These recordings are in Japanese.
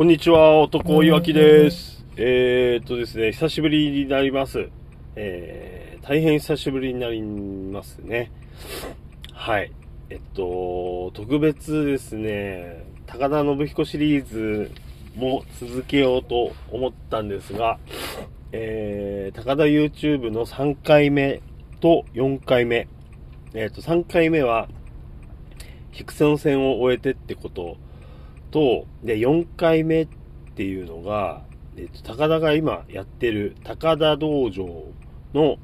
こんにちは、男いわきです。えー、っとですね、久しぶりになります。えー、大変久しぶりになりますね。はい。えっと、特別ですね、高田信彦シリーズも続けようと思ったんですが、えー、高田 YouTube の3回目と4回目。えっと、3回目は、百戦戦を終えてってことと、で、4回目っていうのが、えっと、高田が今やってる高田道場の、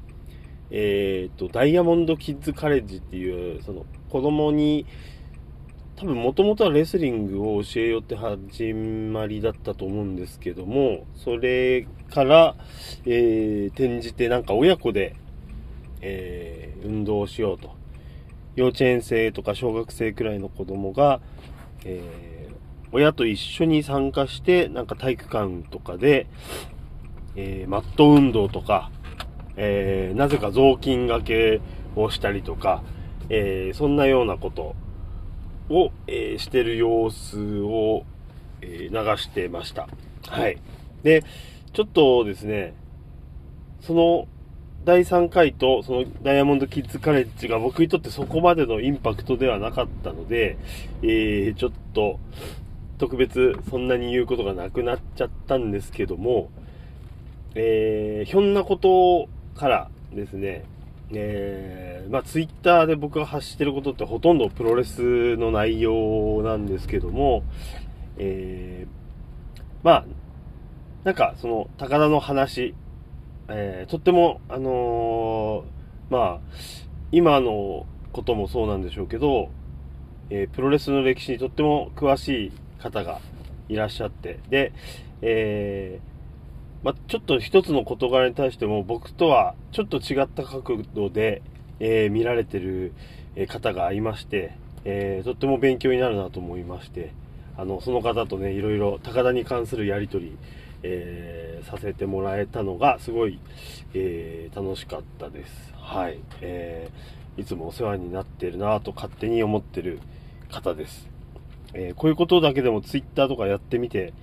えっと、ダイヤモンドキッズカレッジっていう、その、子供に、多分もともとはレスリングを教えようって始まりだったと思うんですけども、それから、えー、転じてなんか親子で、えー、運動をしようと。幼稚園生とか小学生くらいの子供が、えー、親と一緒に参加して、なんか体育館とかで、えー、マット運動とか、えー、なぜか雑巾掛けをしたりとか、えー、そんなようなことを、えー、してる様子を、えー、流してました。はい。で、ちょっとですね、その第3回とそのダイヤモンドキッズカレッジが僕にとってそこまでのインパクトではなかったので、えー、ちょっと特別そんなに言うことがなくなっちゃったんですけども、えー、ひょんなことからですね、えー、まあツイッターで僕が発してることってほとんどプロレスの内容なんですけども、えー、まあ、なんかその高田の話、えー、とっても、あのー、まあ、今のこともそうなんでしょうけど、えー、プロレスの歴史にとっても詳しい方がいらっしゃって、で、えー、まあ、ちょっと一つの事柄に対しても僕とはちょっと違った角度で、えー、見られてる方がいまして、えー、とっても勉強になるなと思いまして、あの、その方とね、いろいろ高田に関するやりとり、えー、させてもらえたのがすごい、えー、楽しかったです。はい。えー、いつもお世話になってるなと勝手に思ってる方です。えこういうことだけでもツイッターとかやってみて、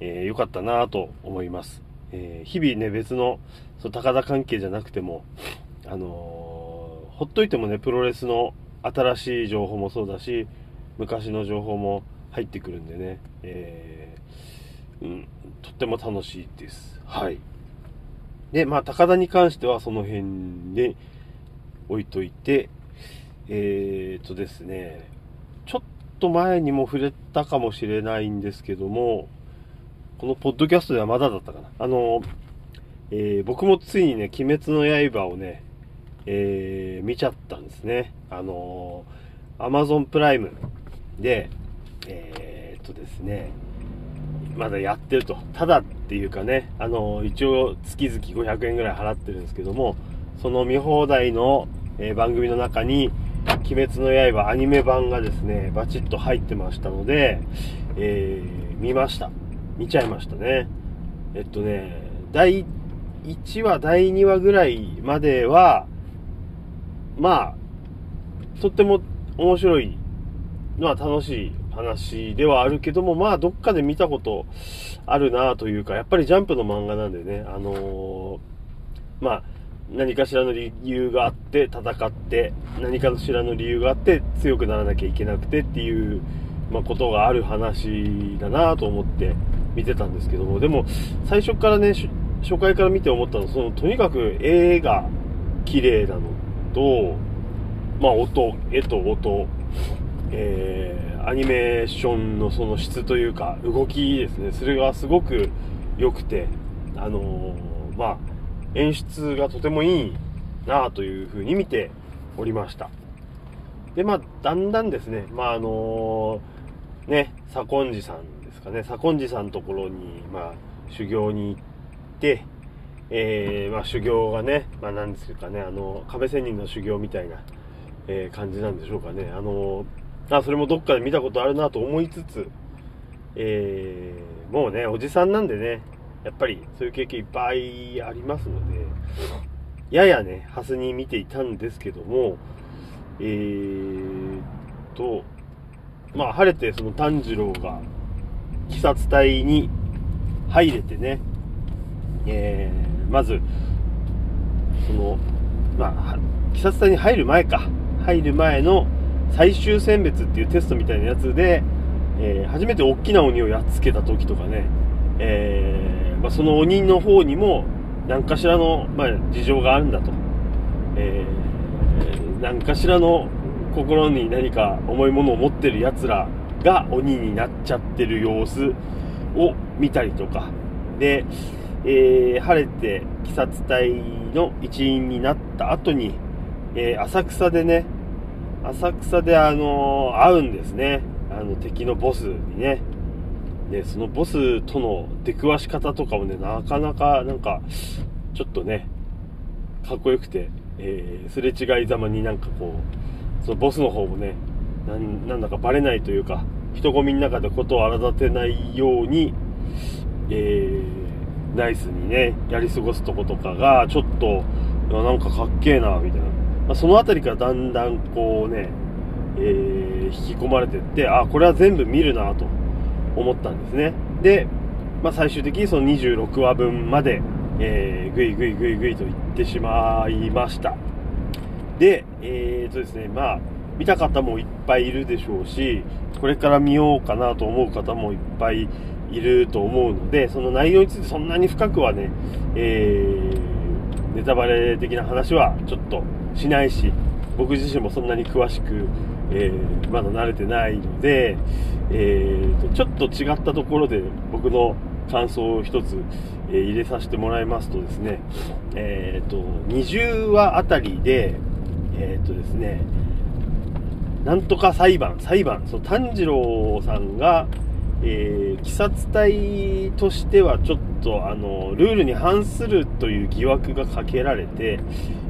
えよかったなと思います。え日々ね、別の、その高田関係じゃなくても、あのほっといてもね、プロレスの新しい情報もそうだし、昔の情報も入ってくるんでね、えー、うん、とっても楽しいです。はい。で、まあ、高田に関してはその辺で置いといて、えー、とですね、ちょっと前にも触れたかもしれないんですけども、このポッドキャストではまだだったかな。あの、えー、僕もついにね、鬼滅の刃をね、えー、見ちゃったんですね。あのー、Amazon プライムで、えー、っとですね、まだやってると。ただっていうかね、あの、一応月々500円ぐらい払ってるんですけども、その見放題の、え、番組の中に、鬼滅の刃アニメ版がですね、バチッと入ってましたので、えー、見ました。見ちゃいましたね。えっとね、第1話、第2話ぐらいまでは、まあ、とっても面白いのは楽しい話ではあるけども、まあ、どっかで見たことあるなというか、やっぱりジャンプの漫画なんでね、あのー、まあ、何かしらの理由があって戦って、何かしらの理由があって強くならなきゃいけなくてっていう、まあ、ことがある話だなと思って見てたんですけども、でも、最初からね、初回から見て思ったのは、その、とにかく絵が綺麗なのと、まあ、音、絵と音、えー、アニメーションのその質というか、動きですね、それがすごく良くて、あのー、まあ、演出がとてもいいなというふうに見ておりました。で、まあ、だんだんですね、まあ、あのー、ね、左近寺さんですかね、左近寺さんのところに、まあ、修行に行って、えー、まあ、修行がね、まあ、なんですかね、あの、壁仙人の修行みたいな、えー、感じなんでしょうかね。あのあ、それもどっかで見たことあるなと思いつつ、えー、もうね、おじさんなんでね、やっぱりそういう経験いっぱいありますので、ややね、ハスに見ていたんですけども、えーと、まあ、晴れてその炭治郎が、鬼殺隊に入れてね、えー、まず、その、まあ、鬼殺隊に入る前か、入る前の最終選別っていうテストみたいなやつで、えー、初めて大きな鬼をやっつけた時とかね、えー、まあ、その鬼の方にも何かしらの、まあ、事情があるんだと、えー、何かしらの心に何か重いものを持ってる奴らが鬼になっちゃってる様子を見たりとか。で、えー、晴れて鬼殺隊の一員になった後に、えー、浅草でね浅草であのー、会うんですね。あの敵のボスにね。でそのボスとの出くわし方とかもねなかなかなんかちょっとねかっこよくて、えー、すれ違いざまになんかこうそのボスの方もねなんだかバレないというか人混みの中でことを荒立てないように、えー、ナイスにねやり過ごすとことかがちょっとなんかかっけえなみたいな、まあ、その辺りからだんだんこうね、えー、引き込まれてってあこれは全部見るなと。思ったんですね。で、まあ、最終的にその26話分まで、えー、ぐいぐいぐいぐいと言ってしまいました。でえー、とですねまあ見た方もいっぱいいるでしょうしこれから見ようかなと思う方もいっぱいいると思うのでその内容についてそんなに深くはね、えー、ネタバレ的な話はちょっとしないし僕自身もそんなに詳しく、えー、まだ慣れてないので、えーと、ちょっと違ったところで僕の感想を一つ、えー、入れさせてもらいますとですね、えーと、20話あたりで、えっ、ー、とですね、なんとか裁判、裁判、その炭治郎さんが、えー、鬼殺隊としてはちょっとあのルールに反するという疑惑がかけられて、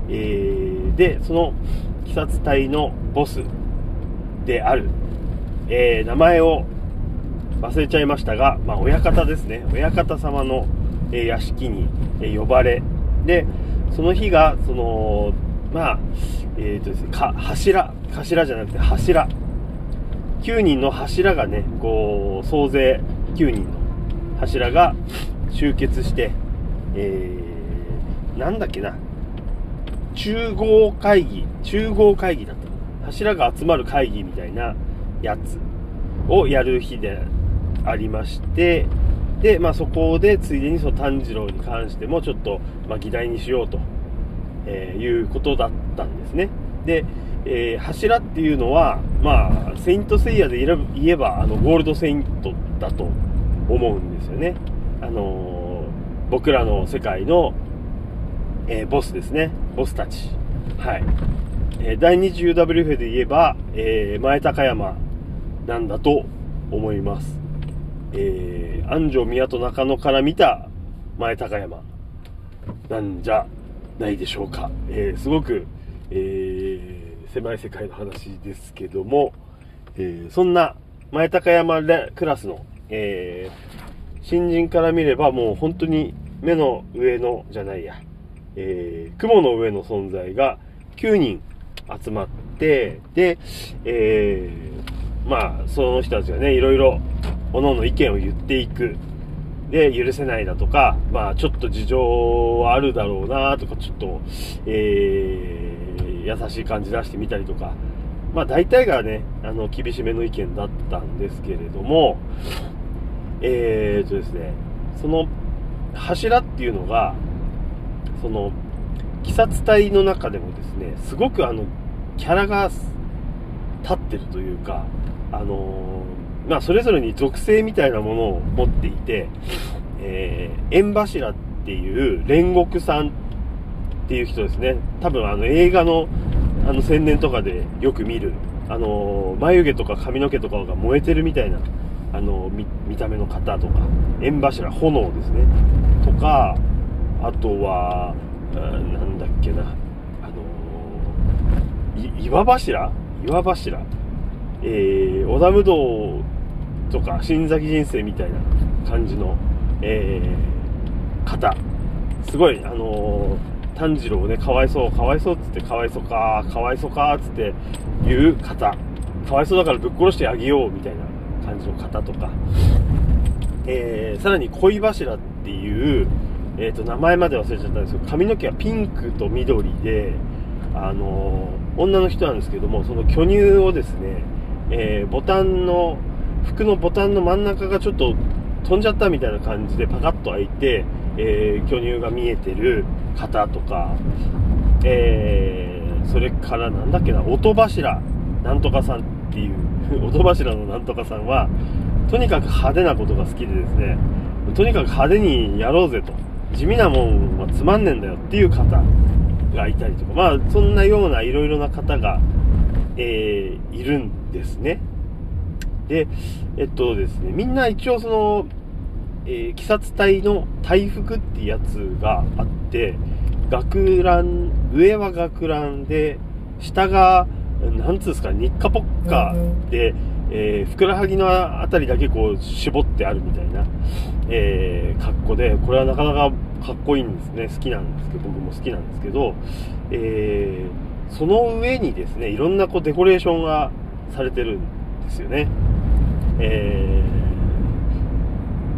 えー、でその鬼殺隊のボスである、えー、名前を忘れちゃいましたが、まあ、親方ですね。親方様の、え屋敷に、え呼ばれでその日がそのまあえーとですね、か柱頭じゃなくて柱。9人の柱がねこう総勢9人の柱が集結して、えー、なんだっけな。中合会議中合会議だった柱が集まる会議みたいなやつをやる日でありましてで、まあ、そこでついでにその炭治郎に関してもちょっと、まあ、議題にしようと、えー、いうことだったんですね。で、えー、柱っていうのは、まあ、セイントセイヤで言えばあのゴールドセイントだと思うんですよね、あのー、僕らの世界の、え、ボスですね。ボスたち。はい、えー、第2次 UWF で言えば、えー、前高山なんだと思います、えー、安城宮と中野から見た前高山なんじゃないでしょうか、えー、すごく、えー、狭い世界の話ですけども、えー、そんな前高山クラスの、えー、新人から見ればもう本当に目の上のじゃないやえー、雲の上の存在が9人集まって、で、えー、まあ、その人たちがね、いろいろ、各々意見を言っていく。で、許せないだとか、まあ、ちょっと事情はあるだろうなとか、ちょっと、えー、優しい感じ出してみたりとか、まあ、大体がね、あの、厳しめの意見だったんですけれども、えーとですね、その柱っていうのが、その鬼殺隊の中でもですねすごくあのキャラが立ってるというかあのまあそれぞれに属性みたいなものを持っていて、えー、縁柱っていう煉獄さんっていう人ですね。多分あの映画のあの宣伝とかでよく見るあの眉毛とか髪の毛とかが燃えてるみたいなあの見た目の方とか縁柱炎ですね。とかあとは、なんだっけな、あの、岩柱？岩柱？えー、織田無道とか新崎人生みたいな感じの、えー、方。すごい、あのー、炭治郎ね、かわいそう、かわいそうっつって、かわいそうか、かわいそうか、つって言う方。かわいそうだからぶっ殺してあげよう、みたいな感じの方とか。えー、さらに恋柱っていう、えー、と名前まで忘れちゃったんですけど髪の毛はピンクと緑で、あのー、女の人なんですけどもその巨乳をですね、えー、ボタンの服のボタンの真ん中がちょっと飛んじゃったみたいな感じでパカッと開いて、え巨乳が見えてる方とか、えそれからなんだっけな音柱なんとかさんっていう 音柱のなんとかさんはとにかく派手なことが好きでですねとにかく派手にやろうぜと。地味なもんはつまんねえんだよっていう方がいたりとかまあそんなようないろいろな方が、えー、いるんですね。でえっとですねみんな一応その、えー、鬼殺隊の大服ってやつがあって学ラン上は学ランで下がなんつうんですか日課ポッカで、えー、ふくらはぎのあたりだけこう絞ってあるみたいな、えー、格好で、これはなかなかかっこいいんですね。好きなんですけど、僕も好きなんですけど、えー、その上にですね、いろんなこうデコレーションがされてるんですよね。え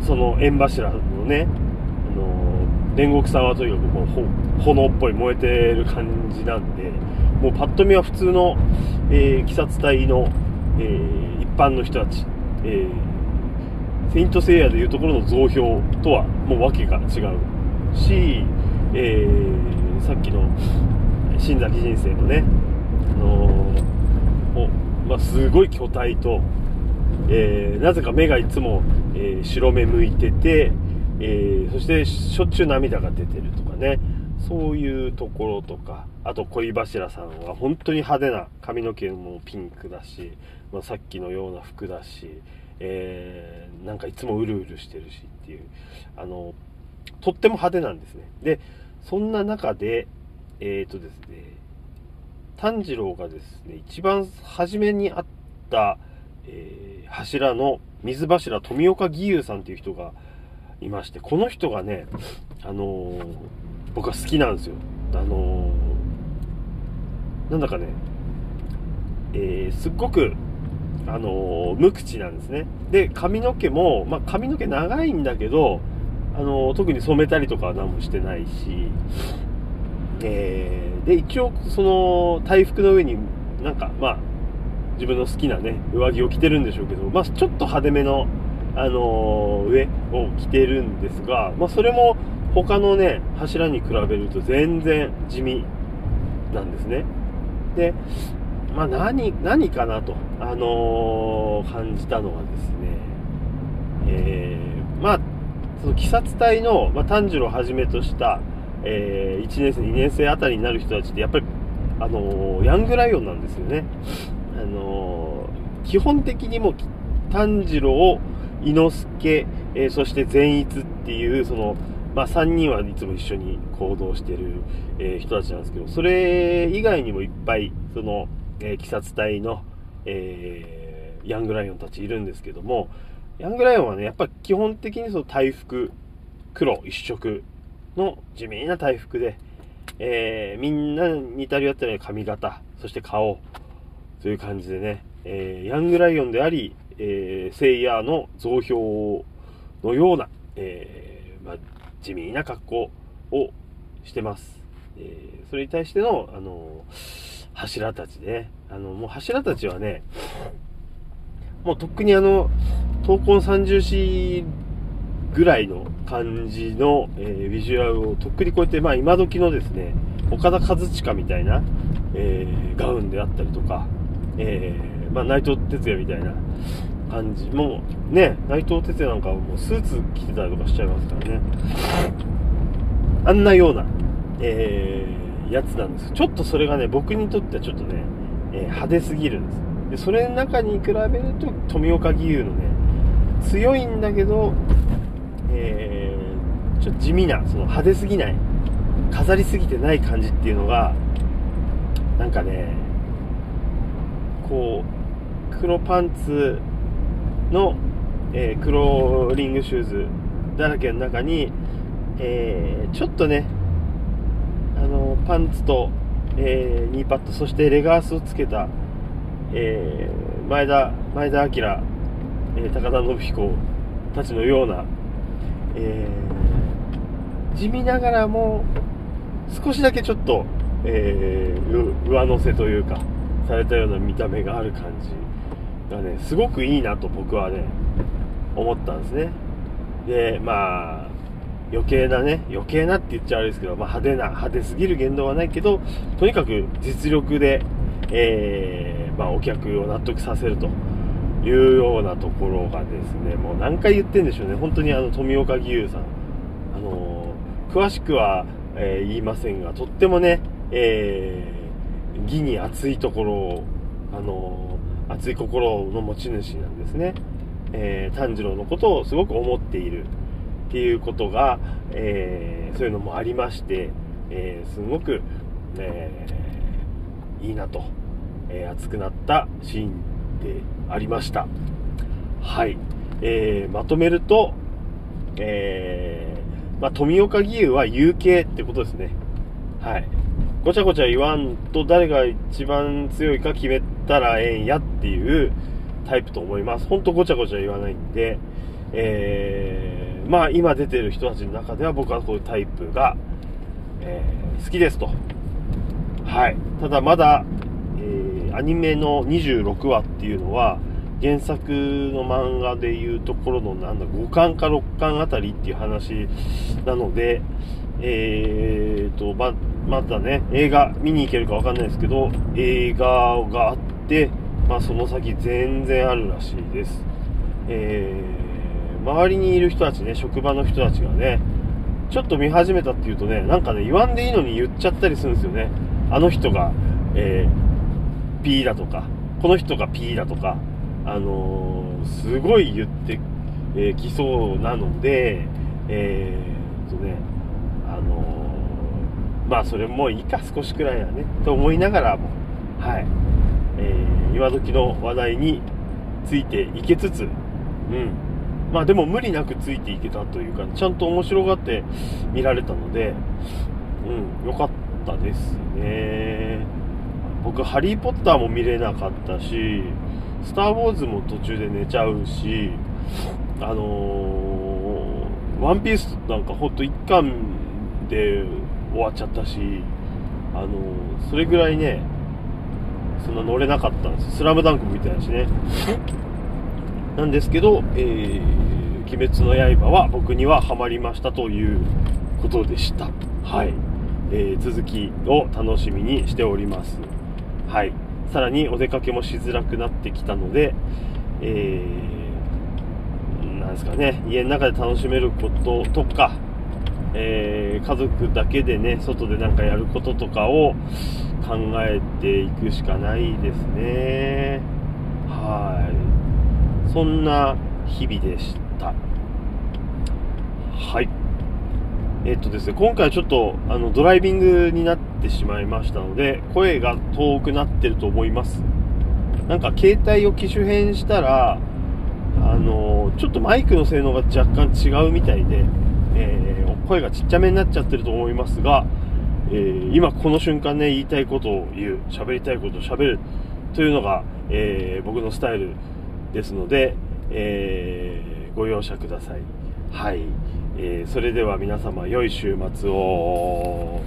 ー、その縁柱のね、あの煉獄さんはとにかくもう炎っぽい燃えてる感じなんで、もうパッと見は普通の、えー、鬼殺隊の、えー、一般の人たち、えー、セイントセイヤでいうところの増票とはもう訳が違うし、えー、さっきの新崎人生のね、あのー、まあ、すごい巨体と、え、なぜか目がいつも、え、白目向いてて、え、そしてしょっちゅう涙が出てるとかねそういうところとかあと恋柱さんは本当に派手な髪の毛もピンクだし、まあ、さっきのような服だし、えー、なんかいつもうるうるしてるしっていうあのとっても派手なんですね。でそんな中でえっ、ー、とですね炭治郎がですね一番初めにあった、えー、柱の水柱富岡義勇さんっていう人がいましてこの人がねあのー、僕は好きなんですよ。あのー、なんだかねえー、すっごくあの無口なんですねで髪の毛も、まあ、髪の毛長いんだけどあの特に染めたりとかは何もしてないし、えー、で一応その大服の上になんかまあ自分の好きなね上着を着てるんでしょうけど、まあ、ちょっと派手めのあの上を着てるんですが、まあ、それも他のね、柱に比べると全然地味なんですね。で、まあ何、何かなと、あのー、感じたのはですね、えー、まあ、その鬼殺隊の、まあ、炭治郎をはじめとした、えー、1年生、2年生あたりになる人たちってやっぱり、あのー、ヤングライオンなんですよね。あのー、基本的にも炭治郎、伊之助、えー、そして善逸っていう、その、まあ、3人はいつも一緒に行動してる、えー、人たちなんですけど、それ以外にもいっぱい、その、えー、鬼殺隊の、えー、ヤングライオンたちいるんですけども、ヤングライオンはね、やっぱ基本的にその大服、黒一色の地味な大服で、えー、みんな似たり合ったり髪型、そして顔、という感じでね、えー、ヤングライオンであり、えー、セイヤーの増票のような、えー、まあ、地味な格好をしてます。え、それに対しての、あの柱たちね。あの、もう柱たちはね、もうとっくにあの、闘魂三重士ぐらいの感じの、えー、ビジュアルをとっくに超えて、まあ今時のですね、岡田和親みたいな、えー、ガウンであったりとか、えー、まあ内藤哲也みたいな感じ。もうね、内藤哲也なんかはもうスーツ着てたりとかしちゃいますからね。あんなような、えー、やつなんです。ちょっとそれがね、僕にとってはちょっとね、えー、派手すぎるんです。で、それの中に比べると、富岡義勇のね、強いんだけど、えー、ちょっと地味な、その派手すぎない、飾りすぎてない感じっていうのが、なんかね、こう、黒パンツの、えー、黒リングシューズだらけの中に、えー、ちょっとね、パンツと、えー、ニーパッド、そしてレガースをつけた、えー、前田、前田明、えー、高田信彦たちのような、えー、地味ながらも少しだけちょっと、えー、上乗せというかされたような見た目がある感じがねすごくいいなと僕はね思ったんですね。でまあ余計なね余計なって言っちゃあれですけど、まあ、派手な派手すぎる言動はないけどとにかく実力で、えー、まあ、お客を納得させるというようなところがですねもう何回言ってんでしょうね。本当にあの富岡義勇さん。あのー、詳しくは、えー、言いませんがとってもね、えー義に熱いところをあの熱い心の持ち主なんですね、え炭治郎のことをすごく思っている。っていうことが、えー、そういうのもありまして、えー、すごく、えー、いいなと、え熱くなったシーンでありました。はい。えーまとめると、えまあ、富岡義勇は有形ってことですね。はい。ごちゃごちゃ言わんと誰が一番強いか決めたらええんやっていうタイプと思います。ほんとごちゃごちゃ言わないんで、えーまあ今出てる人たちの中では僕はこういうタイプが、えー、好きですと。はい。ただまだ、えー、アニメの26話っていうのは、原作の漫画でいうところのなんだ5巻か6巻あたりっていう話なので、えーと、ま、またね、映画見に行けるかわかんないですけど、映画があって、まあその先全然あるらしいです。えー周りにいる人たちね、職場の人たちがね、ちょっと見始めたっていうとね、なんかね、言わんでいいのに言っちゃったりするんですよね。あの人が、えー、P だとか、この人が P だとか、あのー、すごい言ってき、えー、そうなので、えー、とね、あのー、まあそれもいいか、少しくらいはね、と思いながらも、はい、えー、今時の話題についていけつつ、うん、まあでも無理なくついていけたというか、ちゃんと面白がって見られたので、うん、良かったですね。僕、ハリー・ポッターも見れなかったし、スター・ウォーズも途中で寝ちゃうし、あのー、ワンピースなんかほんと1巻で終わっちゃったし、あのー、それぐらいね、そんな乗れなかったんです。スラムダンクも見てないしね。なんですけど、えー、鬼滅の刃は僕にはハマりましたということでした。はい。えー、続きを楽しみにしております。はい。さらにお出かけもしづらくなってきたので、えー、なんですかね、家の中で楽しめることとか、えー、家族だけでね、外でなんかやることとかを考えていくしかないですね。はい。そんな日々でした。はい。えっとですね、今回はちょっとあのドライビングになってしまいましたので、声が遠くなってると思います。なんか携帯を機種変したら、あのちょっとマイクの性能が若干違うみたいで、えー、声がちっちゃめになっちゃってると思いますが、えー、今この瞬間ね、言いたいことを言う、喋りたいことを喋るというのが、えー、僕のスタイルですので、えー、ご容赦ください。はい。えー、それでは皆様、良い週末を。